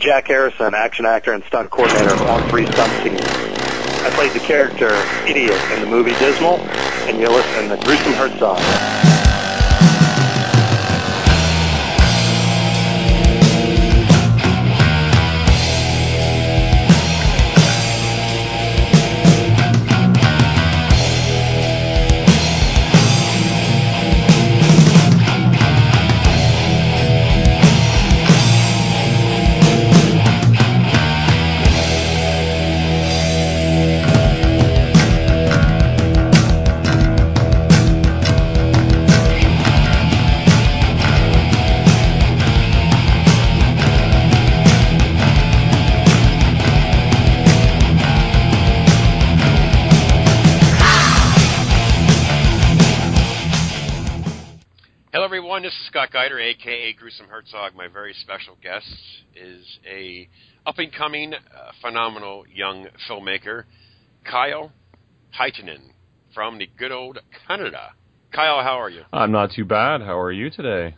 Jack Harrison, action actor and stunt coordinator on Free Stunt Team. I played the character Idiot in the movie Dismal, and you're listening to Gruesome Herzog. Aka Gruesome Herzog. My very special guest is a up and coming, uh, phenomenal young filmmaker, Kyle Hytonen from the good old Canada. Kyle, how are you? I'm not too bad. How are you today?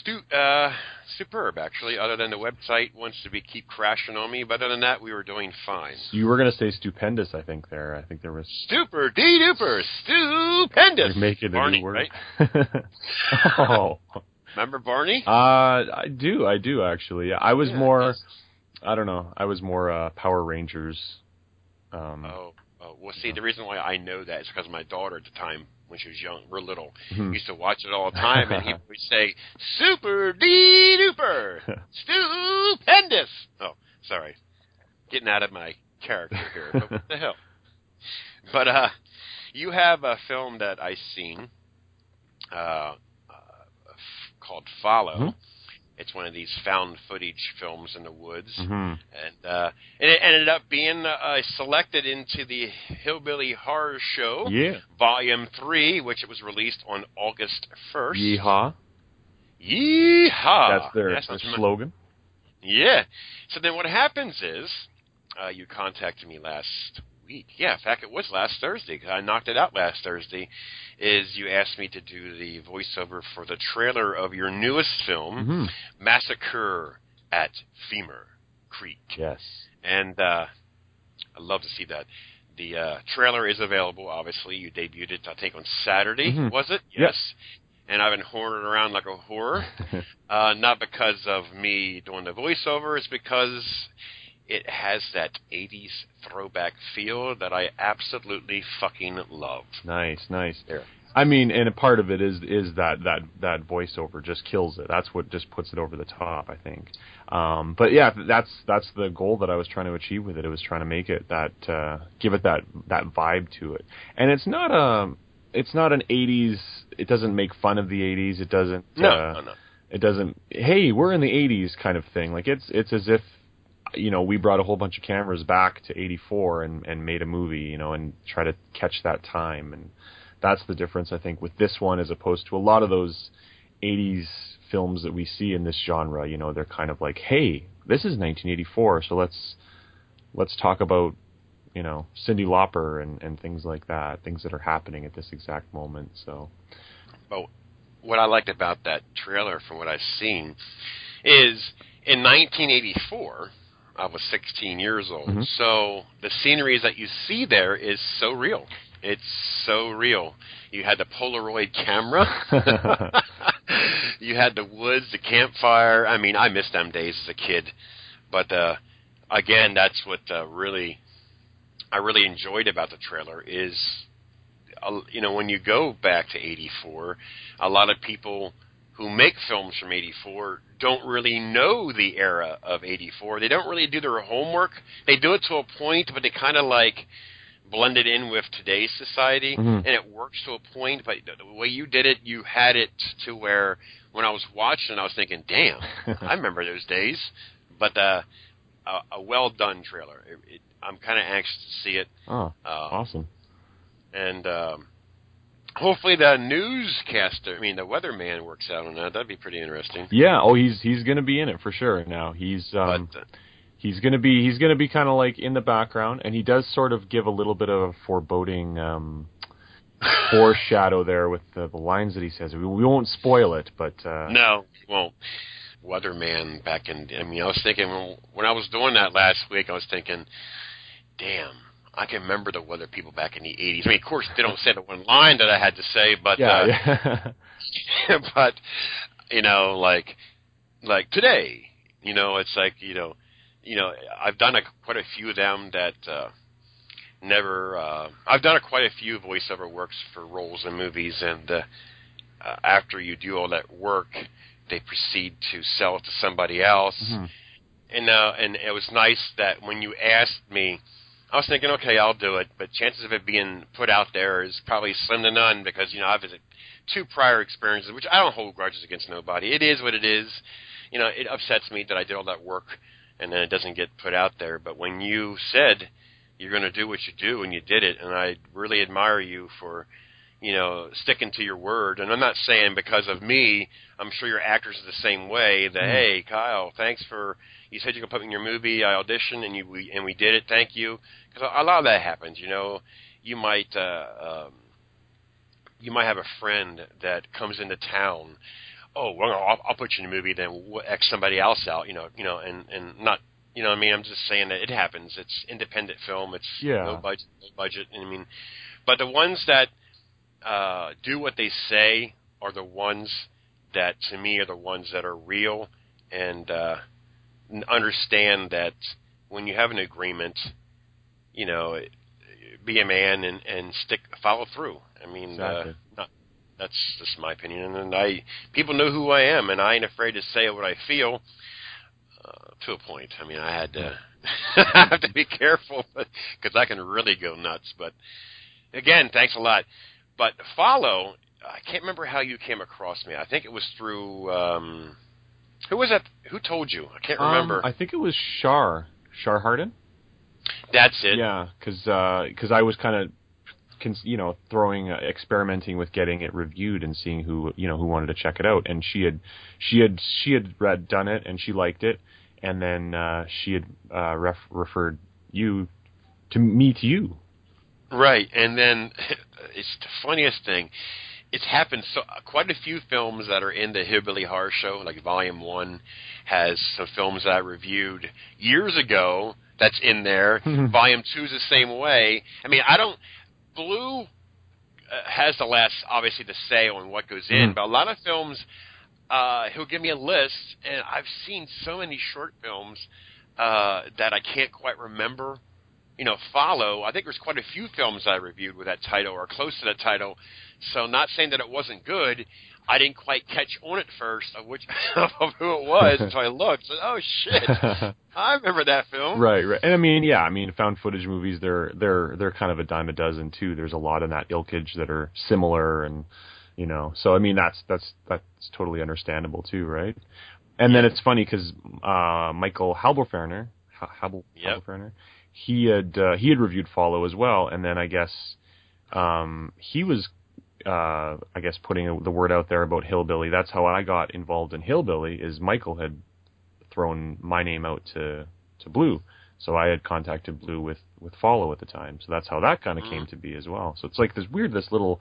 Stu- uh, superb, actually. Other than the website wants to be keep crashing on me, but other than that, we were doing fine. You were going to say stupendous, I think. There, I think there was super d duper stupendous. Make it Barney, a new word. right? oh, Remember Barney? uh, I do, I do actually. I was Yeah, more. I don't know. I was more uh, Power Rangers. Um, Oh, oh, well, see, the reason why I know that is because my daughter at the time, when she was young, real little, mhm. used to watch it all the time, and he would say, "Super d duper, stupendous." Oh, sorry, getting out of my character here. But what the hell? But uh, you have a film that I seen, uh, called Follow. Mhm. It's one of these found footage films in the woods Mhm. and uh, and it ended up being uh, selected into the Hillbilly Horror Show Yeah. Volume Three, which it was released on August first. Yeehaw. Yeehaw! That's their, That their slogan. Yeah. So then what happens is, uh, you contacted me last week. Yeah, in fact, it was last Thursday 'cause I knocked it out last Thursday. Is you asked me to do the voiceover for the trailer of your newest film, hmm Massacre at Femur Creek. Yes. and uh, I'd love to see that. The uh, trailer is available. Obviously, you debuted it, I think, on Saturday. Mhm. Was it? Yep. Yes. And I've been horning around like a whore, uh, not because of me doing the voiceover. It's because it has that '80s throwback feel that I absolutely fucking love. nice, nice. There. I mean, and a part of it is is that that that voiceover just kills it. That's what just puts it over the top, I think. Um, but yeah, that's that's the goal that I was trying to achieve with it. It was trying to make it that uh, give it that that vibe to it. And it's not a it's not an '80s. It doesn't make fun of the '80s. It doesn't. No, uh, no, no. it doesn't hey we're in the 80s kind of thing like it's it's as if you know we brought a whole bunch of cameras back to 84 and and made a movie you know and try to catch that time. And that's the difference i think with this one as opposed to a lot of those 80s films that we see in this genre. You know they're kind of like hey this is 1984 so let's let's talk about you know Cyndi Lauper and and things like that things that are happening at this exact moment. So But what I liked about that trailer, from what I've seen, is in 1984, I was 16 years old. Mhm. So the sceneries that you see there is so real. It's so real. You had the Polaroid camera. you had the woods, the campfire. I mean, I miss them days as a kid. But uh, again, that's what uh, really I really enjoyed about the trailer is uh, you know, when you go back to 84, a lot of people who make films from 84 don't really know the era of 84. They don't really do their homework. They do it to a point, but they kind of like blend it in with today's society, Mhm. and it works to a point. But the the way you did it, you had it to where when I was watching, I was thinking, "Damn, I remember those days." But uh, a, a well done trailer. It, it, I'm kind of anxious to see it. oh Uh, awesome and um, hopefully the newscaster, I mean the weatherman, works out on that. That'd be pretty interesting. Yeah, oh, he's he's gonna be in it for sure. Now he's um, but uh, he's gonna be he's gonna be kind of like in the background, and he does sort of give a little bit of a foreboding um, foreshadow there with the, the lines that he says. We, we won't spoil it, but uh, no, won't. weatherman back in. I mean, I was thinking when I was doing that last week, I was thinking, damn. I can remember the weather people back in the '80s. I mean, of course, they don't say the one line that I had to say, but yeah, uh, yeah. but you know, like like today, you know, it's like you know, you know, I've done a, quite a few of them that uh, never. Uh, I've done a, quite a few voiceover works for roles in movies, and uh, uh, after you do all that work, they proceed to sell it to somebody else. Mhm. And uh, and it was nice that when you asked me, I was thinking, okay, I'll do it, but chances of it being put out there is probably slim to none because you know I've had two prior experiences, which I don't hold grudges against nobody. It is what it is. You know, it upsets me that I did all that work and then it doesn't get put out there. But when you said you're going to do what you do and you did it, and I really admire you for you know sticking to your word. And I'm not saying because of me. I'm sure your actors are the same way. That Mhm. hey, Kyle, thanks for you said you could put me in your movie. I auditioned and you we, and we did it. Thank you. Because a lot of that happens. You know, you might. Uh, um, you might have a friend that comes into town. Oh, well, I'll, I'll put you in a movie, then we'll X somebody else out. You know, you know, and and not, you know, what I mean, I'm just saying that it happens. It's independent film. It's Yeah. no budget, no budget. And I mean, but the ones that uh, do what they say are the ones that, to me, are the ones that are real and uh, understand that when you have an agreement, you know, be a man and and stick follow through. I mean, Exactly. uh, not, that's just my opinion, and I people know who I am, and I ain't afraid to say what I feel. Uh, to a point. I mean, I had to I have to be careful because I can really go nuts. But again, thanks a lot. But follow. I can't remember how you came across me. I think it was through. Um, who was that? Who told you? I can't remember. Um, I think it was Shar. Shar Harden. That's it. Yeah, because because I was kind of, cons- you know, throwing uh, experimenting with getting it reviewed and seeing who you know who wanted to check it out, and she had she had she had read done it and she liked it, and then uh, she had uh, ref- referred you to me to you. Right, and then it's the funniest thing. It's happened so quite a few films that are in the Hillbilly Horror Show, like Volume One, has some films that I reviewed years ago. That's in there. Volume Two is the same way. I mean, I don't. Blue uh, has the last, obviously, the say on what goes in, Mhm. but a lot of films, uh, he'll give me a list, and I've seen so many short films uh, that I can't quite remember you know, follow. I think there's quite a few films I reviewed with that title or close to that title. So not saying that it wasn't good. I didn't quite catch on at first of which of who it was until I looked. So, oh shit, I remember that film. Right, right. And I mean, yeah, I mean, found footage movies they're they're they're kind of a dime a dozen too. There's a lot in that ilkage that are similar and you know. So I mean, that's that's that's totally understandable too, right? And then it's funny cuz uh Michael Haberfelner, Ha- Habel Yep. Haberfelner, he had uh, he had reviewed Follow as well and then I guess um he was uh I guess putting the word out there about Hillbilly. That's how I got involved in Hillbilly is Michael had thrown my name out to to Blue. So I had contacted Blue with with Follow at the time. So that's how that kind of came to be as well. So it's like this weird, this little,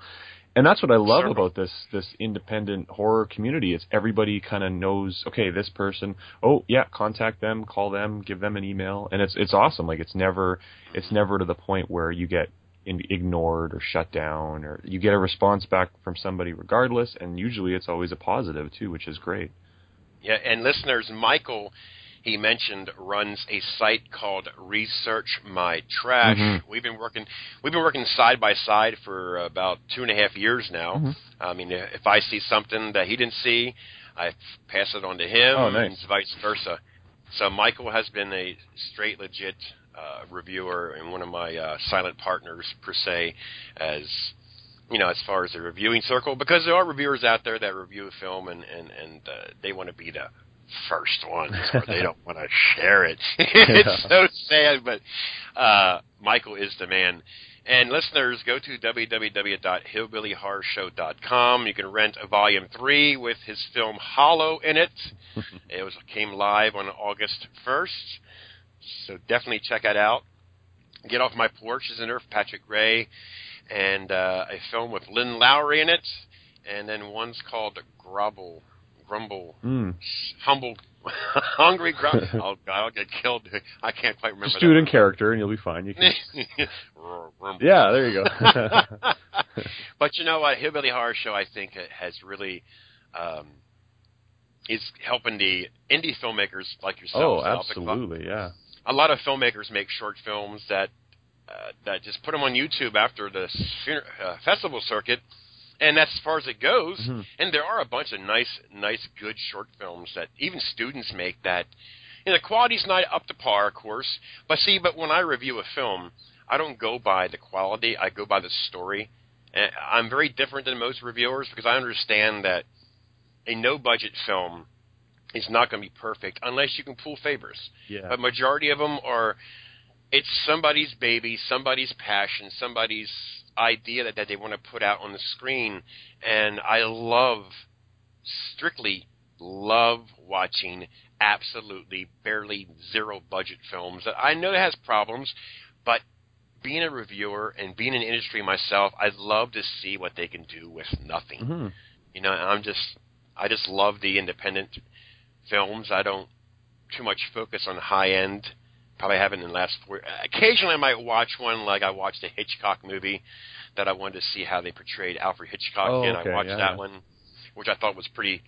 and that's what I love Circle. about this this independent horror community. It's everybody kind of knows. Okay, this person. Oh yeah, contact them, call them, give them an email, and it's it's awesome. Like it's never it's never to the point where you get in, ignored or shut down, or you get a response back from somebody regardless, and usually it's always a positive too, which is great. Yeah, and listeners, Michael, he mentioned runs a site called Research My Trash. Mhm. We've been working, we've been working side by side for about two and a half years now. Mhm. I mean, if I see something that he didn't see, I pass it on to him, Oh, nice. and vice versa. So Michael has been a straight, legit uh, reviewer and one of my uh, silent partners per se, as you know, as far as the reviewing circle, because there are reviewers out there that review a film and and and uh, they want to be the first ones, or they don't want to share it. it's so sad, but uh, Michael is the man. And listeners, go to www.hillbillyhorrorshow.com. You can rent a volume three with his film Hollow in it. it was came live on August first, so definitely check that out. Get off my porch is in there, Patrick Gray, and uh, a film with Lynn Lowry in it, and then one's called Grobble grumble, Mm. humble, hungry grumble. oh God, I'll get killed. I can't quite remember. Just do it in character, and you'll be fine. You can, yeah, there you go. but you know what? Hillbilly Horror Show, I think, has really um, is helping the indie filmmakers like oh, yourself. out. absolutely, yeah. A lot of filmmakers make short films that uh, that just put them on YouTube after the uh, festival circuit, and that's as far as it goes. Mhm. And there are a bunch of nice, nice, good short films that even students make. That you know, the quality's not up to par, of course. But see, but when I review a film, I don't go by the quality. I go by the story. And I'm very different than most reviewers because I understand that a no-budget film is not going to be perfect unless you can pull favors. Yeah. But majority of them are it's somebody's baby, somebody's passion, somebody's idea that, that they want to put out on the screen. And I love, strictly love watching absolutely barely zero budget films that I know it has problems, but being a reviewer and being in industry myself, I love to see what they can do with nothing. hmm You know, I'm just I just love the independent films. I don't too much focus on high end. Probably haven't in the last four. Occasionally, I might watch one like I watched a Hitchcock movie that I wanted to see how they portrayed Alfred Hitchcock, Oh, and okay, I watched yeah, that yeah. one, which I thought was pretty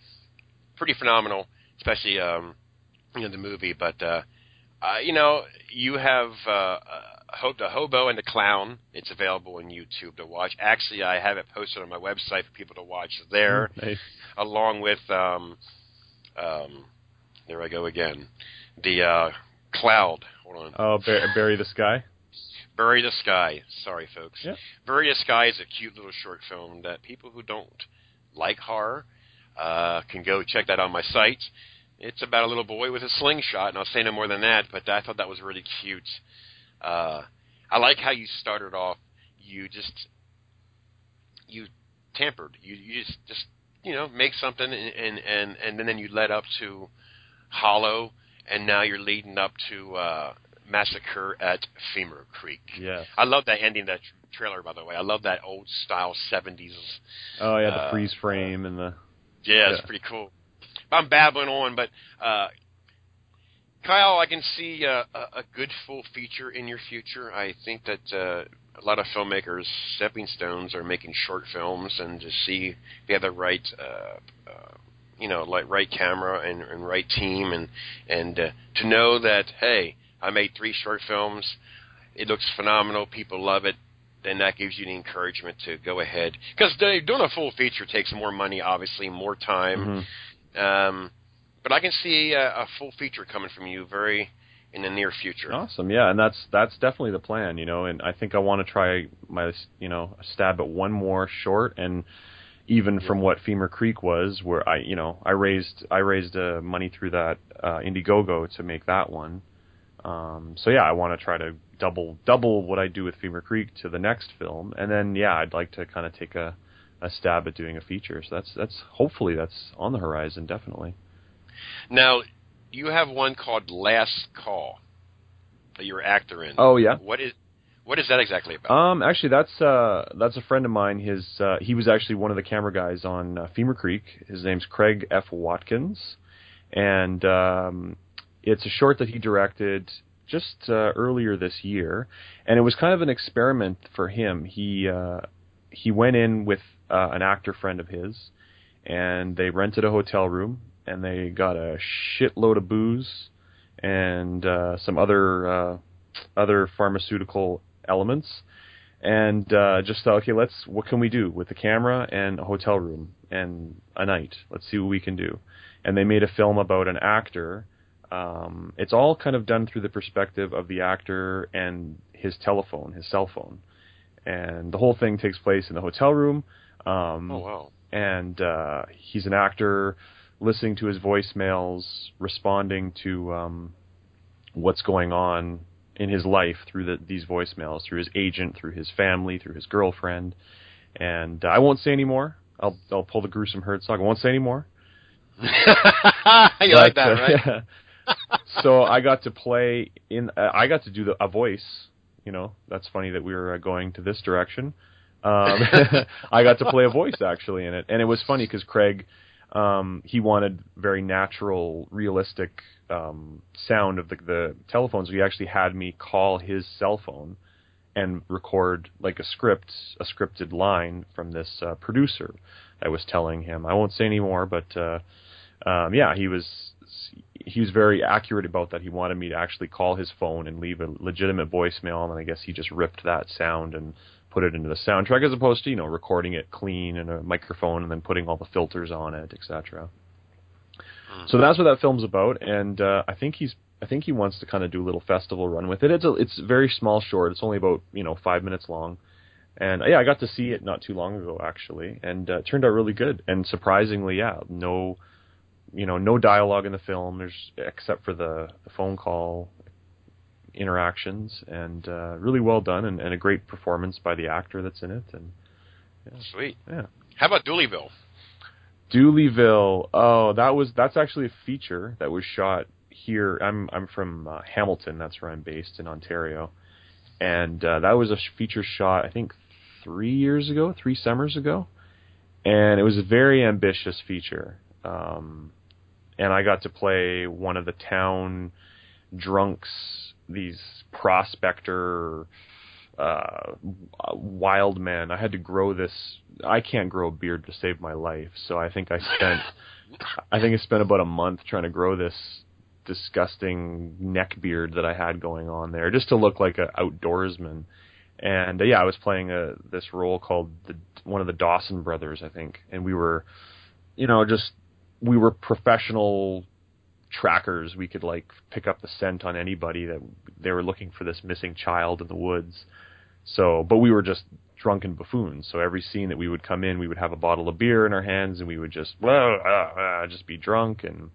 pretty phenomenal, especially um, you know the movie. But uh, uh, you know, you have uh, uh, the Hobo and the Clown. It's available on YouTube to watch. Actually, I have it posted on my website for people to watch there Nice. along with um, um, there I go again, the uh, cloud. Hold on, Oh, Bar- bury the sky. bury the sky. Sorry, folks. Yep. Bury the sky is a cute little short film that people who don't like horror uh, can go check that on my site. It's about a little boy with a slingshot, and I'll say no more than that. But I thought that was really cute. Uh, I like how you started off. You just you tampered. You you just just you know make something and and and, and then you led up to Hollow, and now you're leading up to uh, Massacre at Femur Creek. Yeah, I love that ending that tr- trailer, by the way. I love that old style '70s. Oh yeah, the uh, freeze frame and the. Yeah, it's pretty cool. I'm babbling on, but uh, Kyle, I can see uh, a, a good full feature in your future. I think that uh, a lot of filmmakers' stepping stones are making short films, and to see if you have the right, uh, uh, you know, like right camera and, and right team, and and uh, to know that hey, I made three short films. It looks phenomenal. People love it. Then that gives you the encouragement to go ahead because doing a full feature takes more money, obviously, more time. Mhm. Um, but I can see a, a full feature coming from you very in the near future. Awesome, yeah, and that's that's definitely the plan, you know. And I think I want to try my, you know, stab at one more short, and even from what Femur Creek was, where I, you know, I raised I raised uh, money through that uh, Indiegogo to make that one. Um, so yeah, I want to try to double double what I do with Femur Creek to the next film, and then yeah, I'd like to kind of take a, a stab at doing a feature. So that's that's hopefully that's on the horizon, definitely. Now, you have one called Last Call that you're actor in. Oh yeah. What is what is that exactly about? Um, actually, that's uh, that's a friend of mine. His uh, he was actually one of the camera guys on uh, Femur Creek. His name's Craig F. Watkins, and um, it's a short that he directed just uh, earlier this year, and it was kind of an experiment for him. He uh, he went in with uh, an actor friend of his, and they rented a hotel room, and they got a shitload of booze and uh, some other uh, other pharmaceutical elements, and uh, just thought, okay, let's what can we do with the camera and a hotel room and a night? Let's see what we can do. And they made a film about an actor. Um, it's all kind of done through the perspective of the actor and his telephone, his cell phone, and the whole thing takes place in the hotel room. Um, oh wow. and uh, he's an actor listening to his voicemails, responding to um, what's going on in his life through the, these voicemails, through his agent, through his family, through his girlfriend. And uh, I won't say any more. I'll I'll pull the gruesome Herzog. I won't say any more. you like But, that, uh, right? so I got to play in. Uh, I got to do the, a voice. You know, that's funny that we were uh, going to this direction. Um, I got to play a voice actually in it, and it was funny because Craig, um, he wanted very natural, realistic um, sound of the, the telephones. He actually had me call his cell phone and record like a script, a scripted line from this uh, producer. I was telling him. I won't say any more, but uh, um, yeah, he was he was very accurate about that. He wanted me to actually call his phone and leave a legitimate voicemail, and I guess he just ripped that sound and put it into the soundtrack as opposed to you know recording it clean in a microphone and then putting all the filters on it, etc. Mm. So that's what that film's about, and uh, I think he's I think he wants to kind of do a little festival run with it. It's a it's very small short. It's only about you know five minutes long, and uh, yeah, I got to see it not too long ago actually, and uh, it turned out really good. And surprisingly, yeah, no you know no dialogue in the film. There's except for the, the phone call interactions, and uh, really well done, and, and, a great performance by the actor that's in it. And yeah. sweet, yeah. How about Dooleyville? Dooleyville. Oh, that was that's actually a feature that was shot here. I'm I'm from uh, Hamilton. That's where I'm based in Ontario, and uh, that was a feature shot. I think three years ago, three summers ago, and it was a very ambitious feature. Um, and I got to play one of the town drunks these prospector uh, wild men. I had to grow this. I can't grow a beard to save my life, so I think I spent. I think I spent about a month trying to grow this disgusting neck beard that I had going on there, just to look like an outdoorsman. And uh, yeah, I was playing a this role called the one of the Dawson brothers, I think, and we were, you know, just we were professional trackers. We could like pick up the scent on anybody that they were looking for this missing child in the woods. So, but we were just drunken buffoons. So every scene that we would come in, we would have a bottle of beer in our hands, and we would just well, uh, uh, just be drunk. And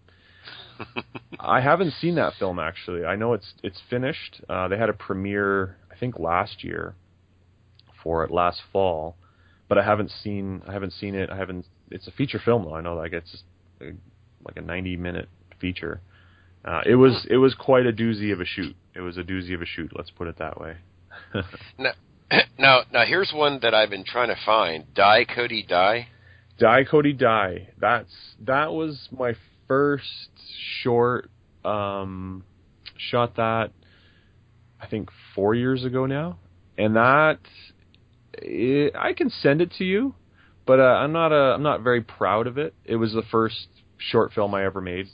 I haven't seen that film actually. I know it's it's finished. Uh, they had a premiere, I think, last year for it last fall, but I haven't seen I haven't seen it. I haven't. It's a feature film though. I know like it's like a 90 minute feature. Uh, it was it was quite a doozy of a shoot. It was a doozy of a shoot. Let's put it that way. now, now, now here's one that I've been trying to find. Die Cody Die. Die Cody Die. That's that was my first short. Um, shot that I think four years ago now, and that it, I can send it to you, but uh, I'm not a I'm not very proud of it. It was the first short film I ever made.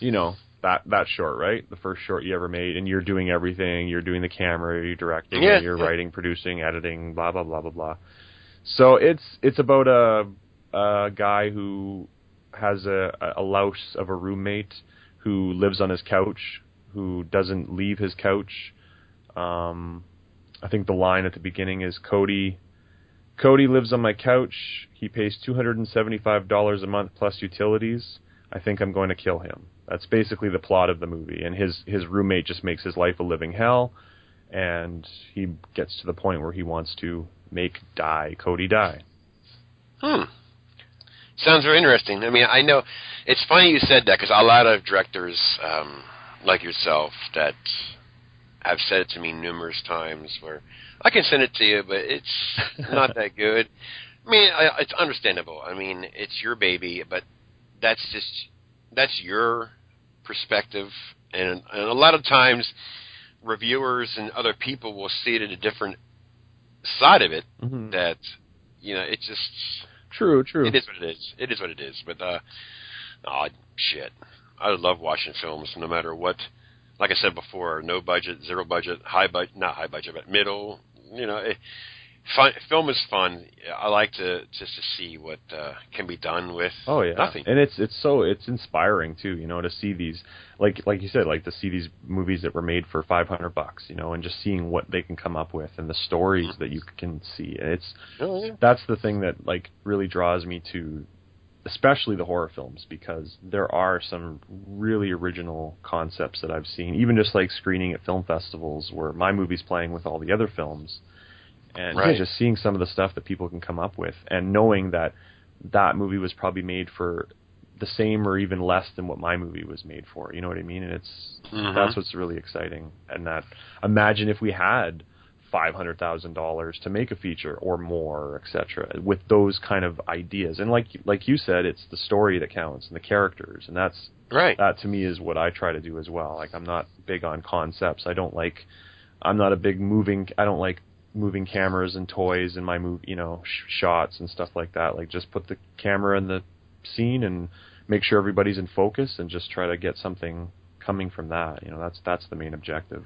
You know, that that short, right? The first short you ever made, and you're doing everything. You're doing the camera, you're directing, yeah, you're yeah. writing, producing, editing, blah blah blah blah blah. So it's it's about a a guy who has a a louse of a roommate who lives on his couch, who doesn't leave his couch. Um, I think the line at the beginning is Cody. Cody lives on my couch. He pays two hundred and seventy-five dollars a month plus utilities. I think I'm going to kill him. That's basically the plot of the movie. And his his roommate just makes his life a living hell, and he gets to the point where he wants to make die Cody die. Hmm. Sounds very interesting. I mean, I know it's funny you said that because a lot of directors um, like yourself that have said it to me numerous times where I can send it to you, but it's not that good. I mean, I, it's understandable. I mean, it's your baby, but that's just that's your perspective, and, and a lot of times reviewers and other people will see it at a different side of it. Mm-hmm. That you know, it's just true, true. It is what it is. It is what it is. But uh, oh shit, I love watching films, no matter what. Like I said before, no budget, zero budget, high budget, not high budget, but middle. You know, it, fun, film is fun. I like to just to see what uh, can be done with. Oh yeah, nothing. And it's it's so it's inspiring too. You know, to see these like like you said, like to see these movies that were made for five hundred bucks. You know, and just seeing what they can come up with and the stories mm-hmm. that you can see. And it's oh, yeah. that's the thing that like really draws me to. Especially the horror films because there are some really original concepts that I've seen, even just like screening at film festivals where my movie's playing with all the other films and right. yeah, just seeing some of the stuff that people can come up with, and knowing that that movie was probably made for the same or even less than what my movie was made for. You know what I mean? And it's mm-hmm. that's what's really exciting. And that imagine if we had five hundred thousand dollars to make a feature or more, etc. With those kind of ideas, and like like you said, it's the story that counts and the characters, and that's Right. that to me is what I try to do as well. Like I'm not big on concepts. I don't like. I'm not a big moving. I don't like moving cameras and toys in my move. You know, sh- shots and stuff like that. Like just put the camera in the scene and make sure everybody's in focus and just try to get something coming from that. You know, that's that's the main objective.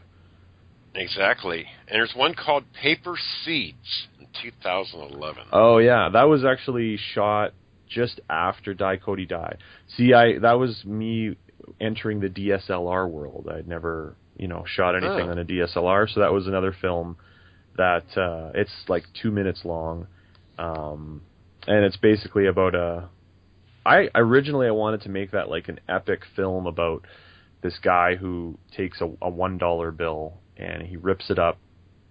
Exactly. And there's one called Paper Seeds in 2011. Oh yeah, that was actually shot just after Die Cody Die. See, I that was me entering the DSLR world. I'd never, you know, shot anything Oh. on a DSLR, so that was another film that uh it's like 2 minutes long. Um and it's basically about a I originally I wanted to make that like an epic film about this guy who takes a, a one dollar bill and he rips it up,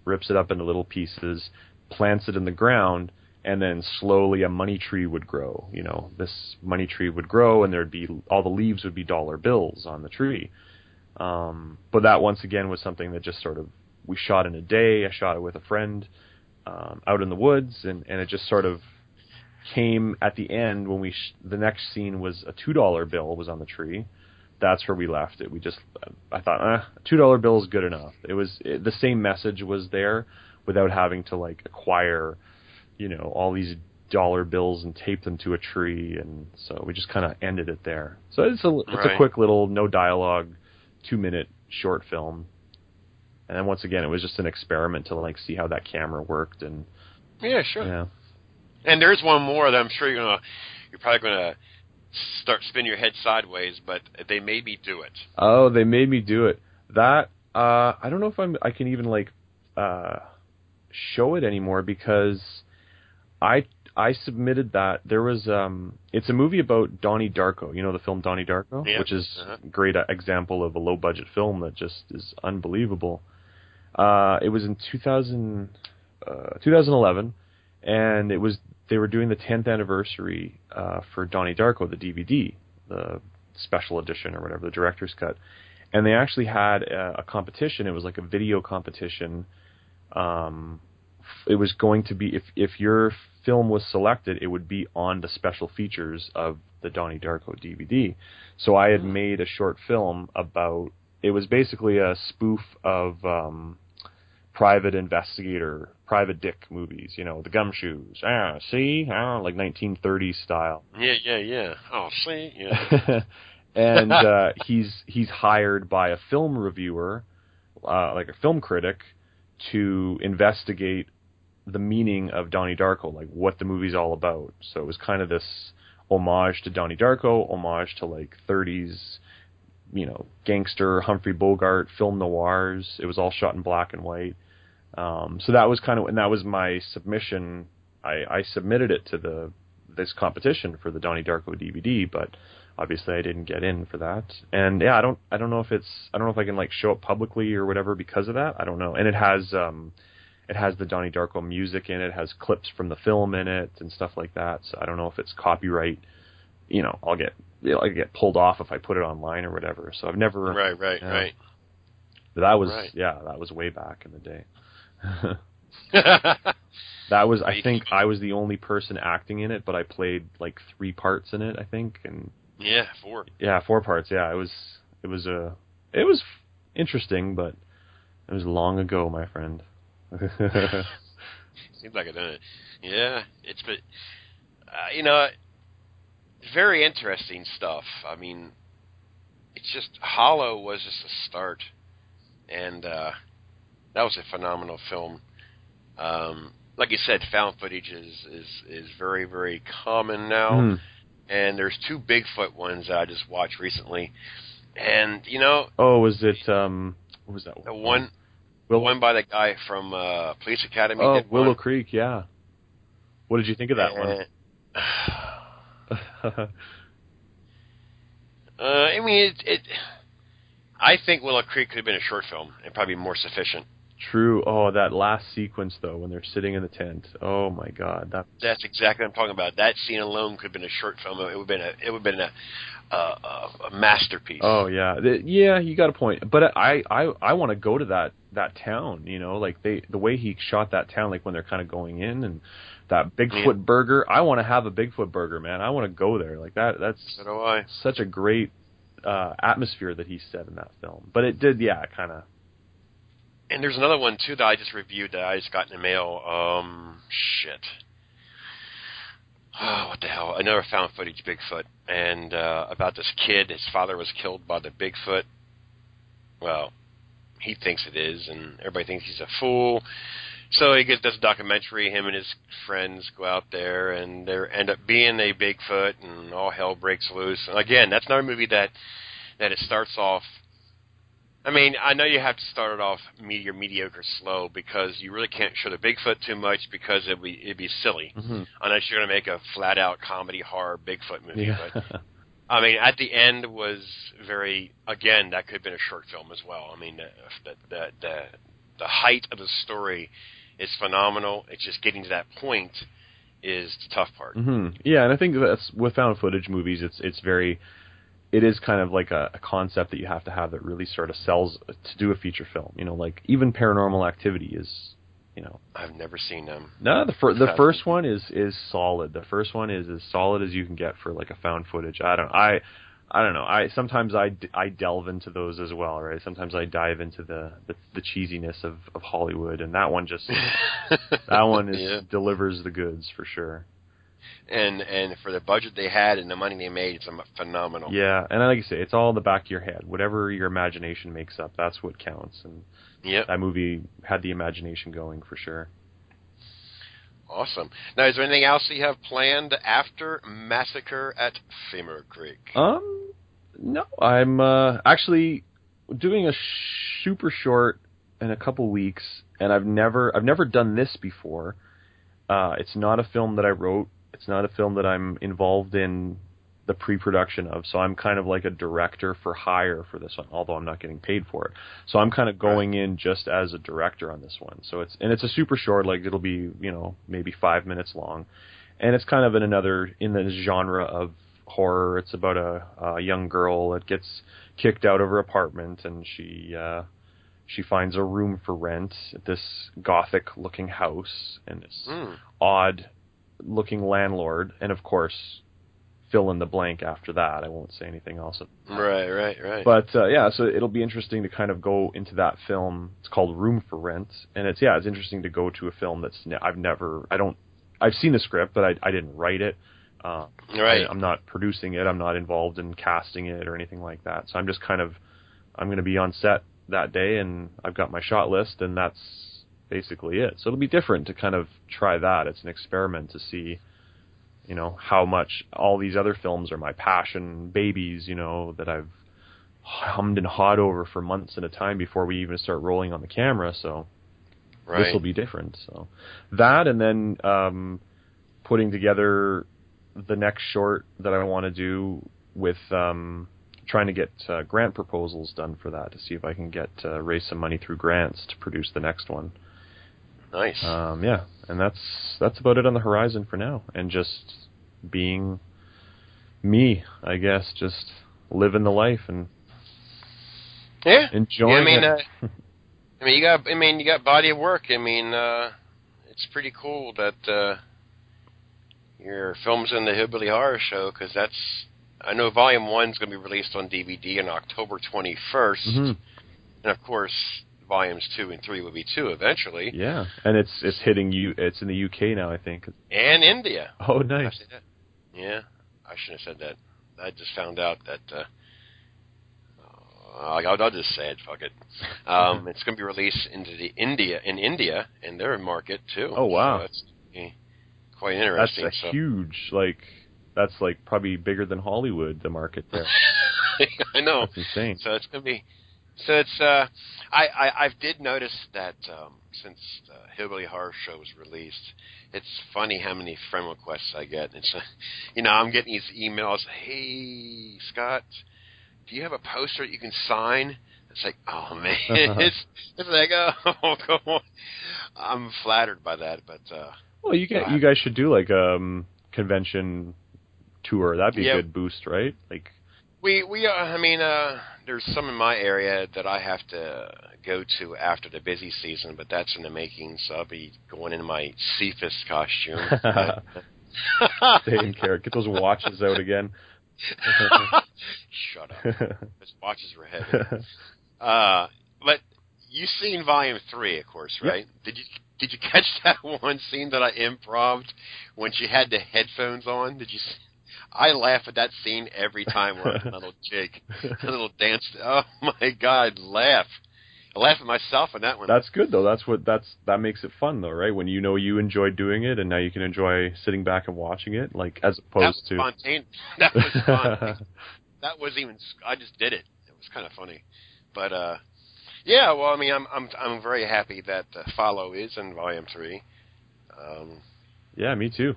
rips it up into little pieces, plants it in the ground, and then slowly a money tree would grow. You know, this money tree would grow, and there'd be all the leaves would be dollar bills on the tree. Um, but that once again was something that just sort of we shot in a day. I shot it with a friend um, out in the woods, and and it just sort of came at the end when we sh- the next scene was a two dollar bill was on the tree. That's where we left it. We just I thought eh, two dollar bill is good enough. It was it, the same message was there without having to like acquire you know all these dollar bills and tape them to a tree and so we just kind of ended it there. So it's a it's Right. a quick little no dialogue 2 minute short film. And then once again it was just an experiment to like see how that camera worked and Yeah, sure. yeah. And there's one more that I'm sure you're gonna, you're probably gonna start spin your head sideways, but they made me do it. Oh, they made me do it. That uh I don't know if I'm I can even like uh show it anymore because I I submitted that there was um it's a movie about Donnie Darko. You know the film Donnie Darko, Yeah. which is Uh-huh. a great uh, example of a low budget film that just is unbelievable. Uh it was in 2000 uh 2011 and it was they were doing the 10th anniversary uh for Donnie Darko the DVD, the special edition or whatever, the director's cut. And they actually had a, a competition. It was like a video competition. Um, it was going to be if if your film was selected, it would be on the special features of the Donnie Darko DVD. So I had made a short film about. It was basically a spoof of um, private investigator, private dick movies. You know, the gumshoes. Ah, see, ah, like 1930s style. Yeah, yeah, yeah. Oh, see, yeah. and uh, he's he's hired by a film reviewer, uh, like a film critic, to investigate the meaning of Donnie Darko, like what the movie's all about. So it was kind of this homage to Donnie Darko, homage to like 30s, you know, gangster Humphrey Bogart film noirs. It was all shot in black and white. Um, so that was kind of, and that was my submission. I, I submitted it to the this competition for the Donnie Darko DVD, but obviously I didn't get in for that. And yeah, I don't I don't know if it's I don't know if I can like show it publicly or whatever because of that. I don't know. And it has um it has the Donnie Darko music in it, has clips from the film in it and stuff like that. So I don't know if it's copyright. You know, I'll get I'll get pulled off if I put it online or whatever. So I've never right, right, right. that was Right. yeah, that was way back in the day. That was I think I was the only person acting in it, but I played like three parts in it, I think, and yeah, four. yeah, four parts. Yeah, it was it was a it was interesting, but it was long ago, my friend. Seems like it, doesn't it? Yeah, it's but uh, you know, very interesting stuff. I mean, it's just Hollow was just a start, and uh, that was a phenomenal film. Um, like you said, found footage is is is very very common now, Hmm. and there's two Bigfoot ones that I just watched recently, and you know, Oh, was it um what was that the one the one by the guy from uh, Police Academy. Oh, Willow one. Creek, yeah. What did you think of that one? Uh, I mean, it, it. I think Willow Creek could have been a short film and probably more sufficient. True. Oh, that last sequence though, when they're sitting in the tent. Oh my God, that That's exactly what I'm talking about. That scene alone could have been a short film. It would have been a. It would have been a a, a, a masterpiece. Oh yeah, yeah, you got a point. But I I I want to go to that that town. You know, like they the way he shot that town, like when they're kind of going in and that Bigfoot Yeah. burger. I want to have a Bigfoot burger, man. I want to go there. Like that. That's So such a great uh atmosphere that he set in that film. But it did, yeah, kind of. And there's another one too that I just reviewed that I just got in the mail. Um, shit. Oh, what the hell? Another found footage Bigfoot, and uh, about this kid. His father was killed by the Bigfoot. Well, he thinks it is, and everybody thinks he's a fool. So he gets this documentary. Him and his friends go out there, and they end up being a Bigfoot, and all hell breaks loose. And again, that's another movie that that it starts off I mean, I know you have to start it off medium, mediocre, slow because you really can't show the Bigfoot too much because it'd be it'd be silly Mm-hmm. unless you're going to make a flat out comedy horror Bigfoot movie. Yeah. But I mean, at the end was very again that could have been a short film as well. I mean, the the the, the height of the story is phenomenal. It's just getting to that point is the tough part. hmm Yeah, and I think that's with found footage movies. It's it's very, it is kind of like a, a concept that you have to have that really sort of sells to do a feature film. You know, like even Paranormal Activity is, you know, I've never seen them. no the fir- the first one is is solid. The first one is as solid as you can get for like a found footage. I don't I. I don't know. I sometimes I, d- I delve into those as well, right? Sometimes I dive into the the, the cheesiness of, of Hollywood, and that one just that one is Yeah. delivers the goods for sure. and and for the budget they had and the money they made, it's um, phenomenal. Yeah, and like I say, it's all in the back of your head. Whatever your imagination makes up, that's what counts. And Yep. that movie had the imagination going for sure. Awesome. Now, is there anything else you have planned after Massacre at Femur Creek? Um, no, I'm uh, actually doing a super short in a couple weeks, and I've never I've never done this before. Uh, it's not a film that I wrote. It's not a film that I'm involved in the pre-production of. So I'm kind of like a director for hire for this one, although I'm not getting paid for it. So I'm kind of going in just as a director on this one. So it's and it's a super short, like it'll be you know maybe five minutes long, and it's kind of in another in the genre of horror. It's about a, a young girl that gets kicked out of her apartment, and she uh, she finds a room for rent at this gothic looking house, and this Hmm. odd looking landlord, and of course fill in the blank after that. I won't say anything else. Right, right, right. But uh, yeah, so it'll be interesting to kind of go into that film. It's called Room for Rent, and it's yeah, it's interesting to go to a film that's ne- I've never, I don't, I've seen the script, but I, I didn't write it. Uh, right. I, I'm not producing it. I'm not involved in casting it or anything like that. So I'm just kind of, I'm going to be on set that day, and I've got my shot list, and that's basically it. So it'll be different to kind of try that. It's an experiment to see, you know, how much all these other films are my passion babies, you know, that I've hummed and hawed over for months at a time before we even start rolling on the camera. So right. this will be different. So that, and then um, putting together the next short that I want to do with um, trying to get uh, grant proposals done for that to see if I can get uh, raise some money through grants to produce the next one. nice. Um, yeah, and that's that's about it on the horizon for now, and just being me, I guess, just living the life and yeah. enjoying yeah, I mean, it. uh, I mean, you got, I mean, you got body of work. I mean, uh, it's pretty cool that uh, your film's in the Hillbilly Horror Show because that's. I know Volume One's going to be released on DVD on October 21st, Mhm. and of course, Volumes Two and Three will be two eventually, Yeah, and it's it's hitting you. It's in the UK now, I think. and India. Oh, I nice. that? Yeah, I shouldn't have said that. I just found out that. Uh, uh, I'll, I'll just say it. Fuck it. Um, it's going to be released into the India in India and their market too. Oh, wow. So that's quite That's interesting. a so huge, like, that's like probably bigger than Hollywood. The market there. I know. That's insane. So it's going to be. So it's. Uh, I I I did notice that um, since the Hillbilly Horror Show was released, it's funny how many friend requests I get. It's, uh, you know, I'm getting these emails. Hey Scott, do you have a poster that you can sign? It's like, oh man, it's it's like, oh come on. I'm flattered by that, but uh, Well, you get you guys should do like um convention tour. That'd be Yeah. a good boost, right? Like We we uh, I mean uh there's some in my area that I have to go to after the busy season, but that's in the making, so I'll be going in my Cephus costume. In character. Get those watches out again. Shut up. Those watches were heavy. Uh, but you've seen Volume Three, of course, right? Did you did you catch that one scene that I improved when she had the headphones on? Did you? See? I laugh at that scene every time a little jig, a little dance. Oh my god, laugh! I laugh at myself on that one. That's good though. That's what that's that makes it fun though, right? When you know you enjoyed doing it, and now you can enjoy sitting back and watching it, like as that opposed was to. spontaneous. That was fun. that was even. I just did it. It was kind of funny, but uh, yeah. Well, I mean, I'm I'm I'm very happy that uh, Follow is in Volume Three. Um, yeah, me too.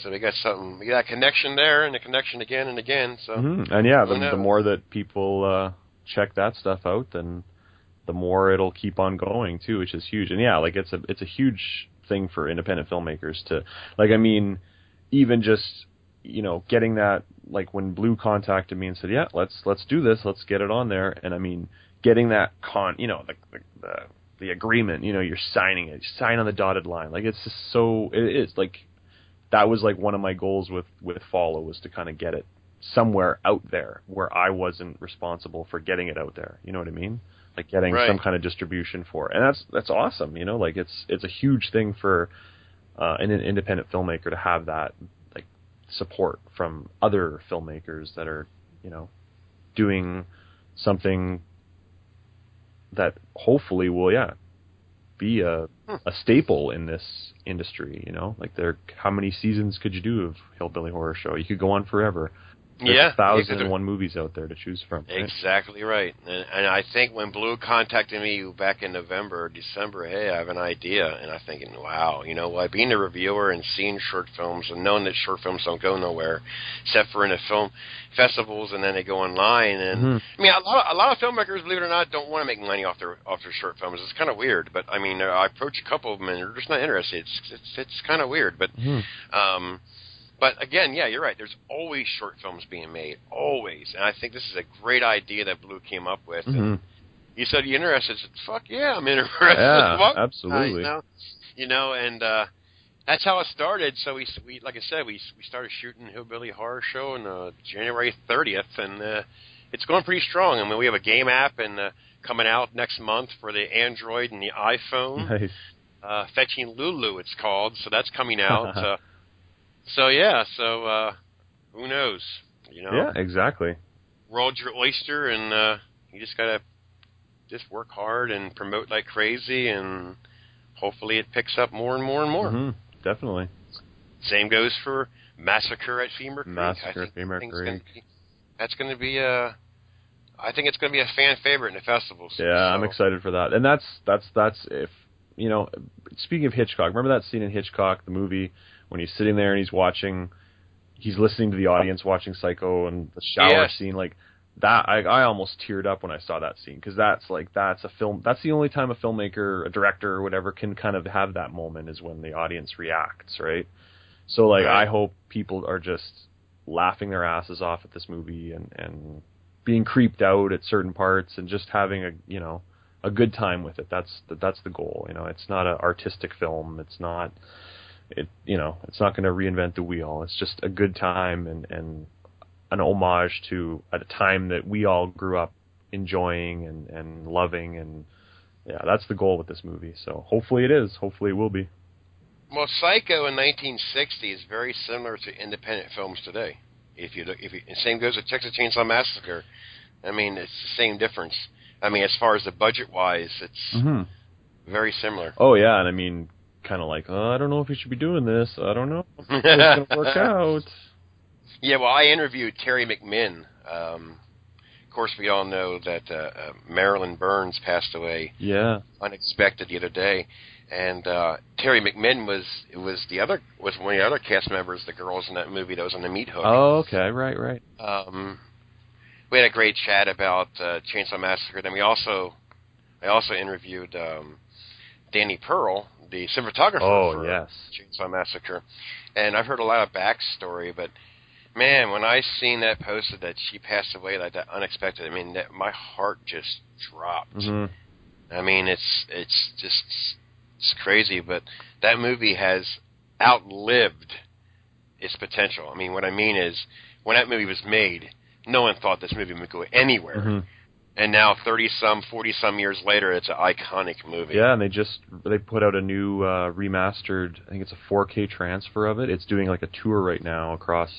So we got something. We got a connection there, and a connection again and again. So hmm And yeah, the, the more that people uh, check that stuff out, then the more it'll keep on going too, which is huge. And yeah, like it's a it's a huge thing for independent filmmakers to like. I mean, even just you know getting that like when Blue contacted me and said, yeah, let's let's do this, let's get it on there. And I mean, getting that con, you know, the the, the the agreement, you know, you're signing it, you sign on the dotted line. Like it's just so it is like that was like one of my goals with with follow was to kind of get it somewhere out there where I wasn't responsible for getting it out there. You know what I mean? Like getting Right. some kind of distribution for it. And that's that's awesome, you know, like it's it's a huge thing for uh an independent filmmaker to have that like support from other filmmakers that are, you know, doing something that hopefully will yeah be a a staple in this industry. You know, like there, how many seasons could you do of Hillbilly Horror Show? You could go on forever. There's yeah, a thousand and one movies out there to choose from. right? Exactly right. And, and I think when Blue contacted me back in November or December, hey, I have an idea. And I'm thinking, wow, you know? Being a reviewer and seeing short films and knowing that short films don't go nowhere except for in the film festivals and then they go online. And Mhm. I mean, a lot, a lot of filmmakers, believe it or not, don't want to make money off their off their short films. It's kind of weird. But I mean, I approach a couple of them and they're just not interested. It's it's, it's kind of weird. But Mhm. um, but again, yeah, you're right. There's always short films being made, always. And I think this is a great idea that Blue came up with. Mhm. And you said you're interested. I said, Fuck yeah, I'm interested. Yeah, Fuck, absolutely. You know, you know, and uh, that's how it started. So we, we, like I said, we we started shooting Hillbilly Horror Show on uh, January 30th, and uh, it's going pretty strong. I mean, we have a game app and uh, coming out next month for the Android and the iPhone Nice. uh, Fetching Lulu, it's called. So that's coming out. uh, so yeah, so uh, who knows? You know, Yeah, exactly. world's your oyster, and uh, you just gotta just work hard and promote like crazy, and hopefully it picks up more and more and more. Mhm. Definitely. Same goes for Massacre at Femur Creek. Massacre at Femur thing's gonna Creek. be- that's going to be a. I think it's going to be a fan favorite in the festivals. Yeah, I'm excited for that. And that's that's that's if you know. Speaking of Hitchcock, remember that scene in Hitchcock, the movie, when he's sitting there and he's watching, he's listening to the audience watching Psycho and the shower Yes. scene, like that. I I almost teared up when I saw that scene because that's like that's a film. That's the only time a filmmaker, a director, or whatever can kind of have that moment is when the audience reacts, right? So like, Right. I hope people are just laughing their asses off at this movie and and being creeped out at certain parts and just having a you know a good time with it. That's that's the goal. You know, it's not an artistic film. It's not it you know it's not going to reinvent the wheel. It's just a good time and and an homage to at a time that we all grew up enjoying and and loving and yeah, that's the goal with this movie. So hopefully it is. Hopefully it will be. Well, Psycho in 1960 is very similar to independent films today. If you look, if you, same goes with Texas Chainsaw Massacre. I mean, it's the same difference. I mean, as far as the budget wise, it's Mm-hmm. very similar. Oh yeah, and I mean, kind of like, oh, I don't know if we should be doing this. I don't know if it's going to work out. Yeah, well, I interviewed Teri McMinn. Um, of course, we all know that uh, uh, Marilyn Burns passed away Yeah. unexpected the other day, and uh, Teri McMinn was was the other was one of the other cast members, the girls in that movie that was on the meat hook. Oh, okay. Right. Right. um, we had a great chat about uh, Chainsaw Massacre. Then we also, I also interviewed um, Danny Pearl, the cinematographer Oh for yes. Chainsaw Massacre, and I've heard a lot of backstory. But man, when I seen that posted that she passed away like that unexpected, I mean, that, my heart just dropped. hmm I mean, it's it's just it's crazy, but that movie has outlived its potential. I mean, what I mean is, when that movie was made, no one thought this movie would go anywhere, hmm and now thirty some, forty some years later, it's an iconic movie. Yeah, and they just they put out a new uh, remastered. I think it's a 4K transfer of it. It's doing like a tour right now across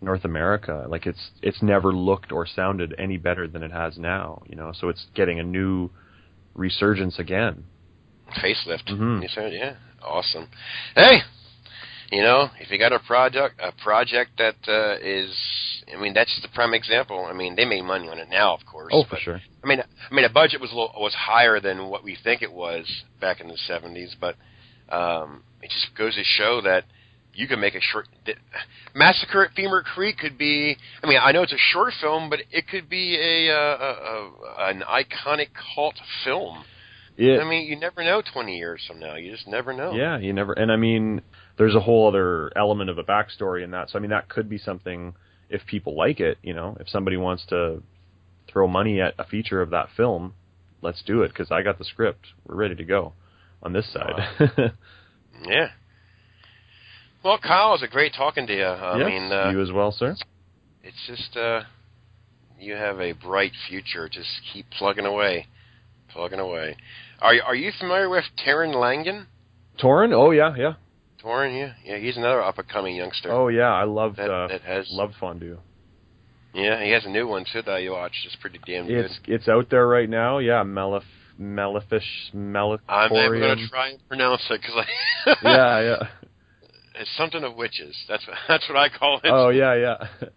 North America. Like it's it's never looked or sounded any better than it has now. You know, so it's getting a new resurgence again. facelift. Mhm. You said, yeah, awesome. Hey, you know, if you got a project, a project that uh, is, I mean, that's just a prime example. I mean, they made money on it now, of course. Oh, for sure. I mean, I mean, a budget was a little, was higher than what we think it was back in the '70s, but um, it just goes to show that you can make a short. That, Massacre at Femur Creek could be. I mean, I know it's a short film, but it could be a, uh, a, a an iconic cult film. Yeah. I mean, you never know 20 years from now. You just never know. Yeah, you never. And I mean, there's a whole other element of a backstory in that. So I mean, that could be something if people like it. You know, if somebody wants to throw money at a feature of that film, let's do it because I got the script. We're ready to go on this side. Yeah. Well, Kyle, it was a great talking to you. I yes, mean, uh, you as well, sir. it's just uh, you have a bright future. Just keep plugging away, plugging away. Are you, are you familiar with Taron Langan? Torin? Oh yeah, yeah. Yeah, yeah, he's another up and coming youngster. Oh yeah, I loved that, uh, that has loved fondue. yeah, he has a new one too that you watched. It's pretty damn good. It's it's out there right now. Yeah, Melif Melifish Melitorium. I'm never to try and pronounce it because I yeah, yeah. it's something of witches. That's what, that's what I call it. Oh yeah, yeah.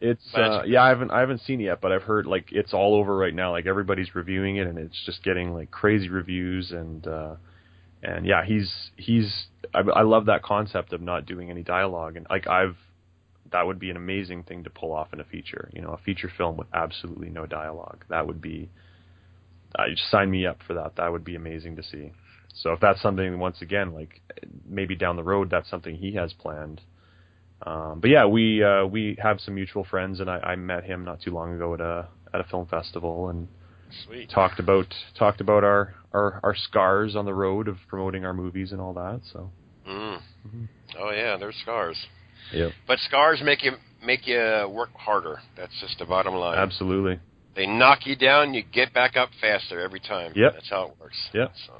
It's uh, yeah, I haven't I haven't seen it yet, but I've heard like it's all over right now. Like everybody's reviewing it, and it's just getting like crazy reviews, and uh, and yeah, he's he's I, I love that concept of not doing any dialogue, and like I've that would be an amazing thing to pull off in a feature. You know, a feature film with absolutely no dialogue. That would be. Just sign me up for that. That would be amazing to see. So if that's something, once again, like maybe down the road, that's something he has planned. Um, but yeah, we uh, we have some mutual friends, and I, I met him not too long ago at a at a film festival, and Sweet. talked about talked about our, our our scars on the road of promoting our movies and all that. So Mm. Mhm. Oh yeah, there's scars. Yep. But scars make you make you work harder. That's just the bottom line. absolutely, They knock you down, you get back up faster every time. Yep. That's how it works. Yep. So,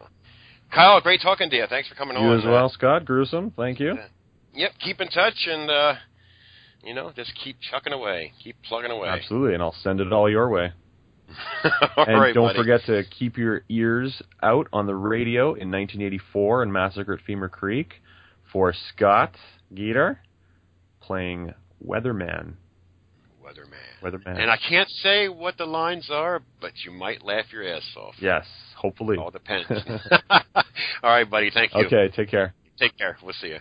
Kyle, great talking to you. Thanks for coming you on. as man. well, Scott. Gruesome, thank you. Yep. Keep in touch and uh, you know just keep chucking away, keep plugging away. Absolutely, and I'll send it all your way. And right, don't buddy. forget to keep your ears out on the radio in 1984 in Massacre at Femur Creek for Scott Geeter playing Weatherman. Weatherman. Weatherman. And I can't say what the lines are, but you might laugh your ass off. yes, hopefully. All depends. All right, buddy. Thank you. Okay, take care. Take care. We'll see you.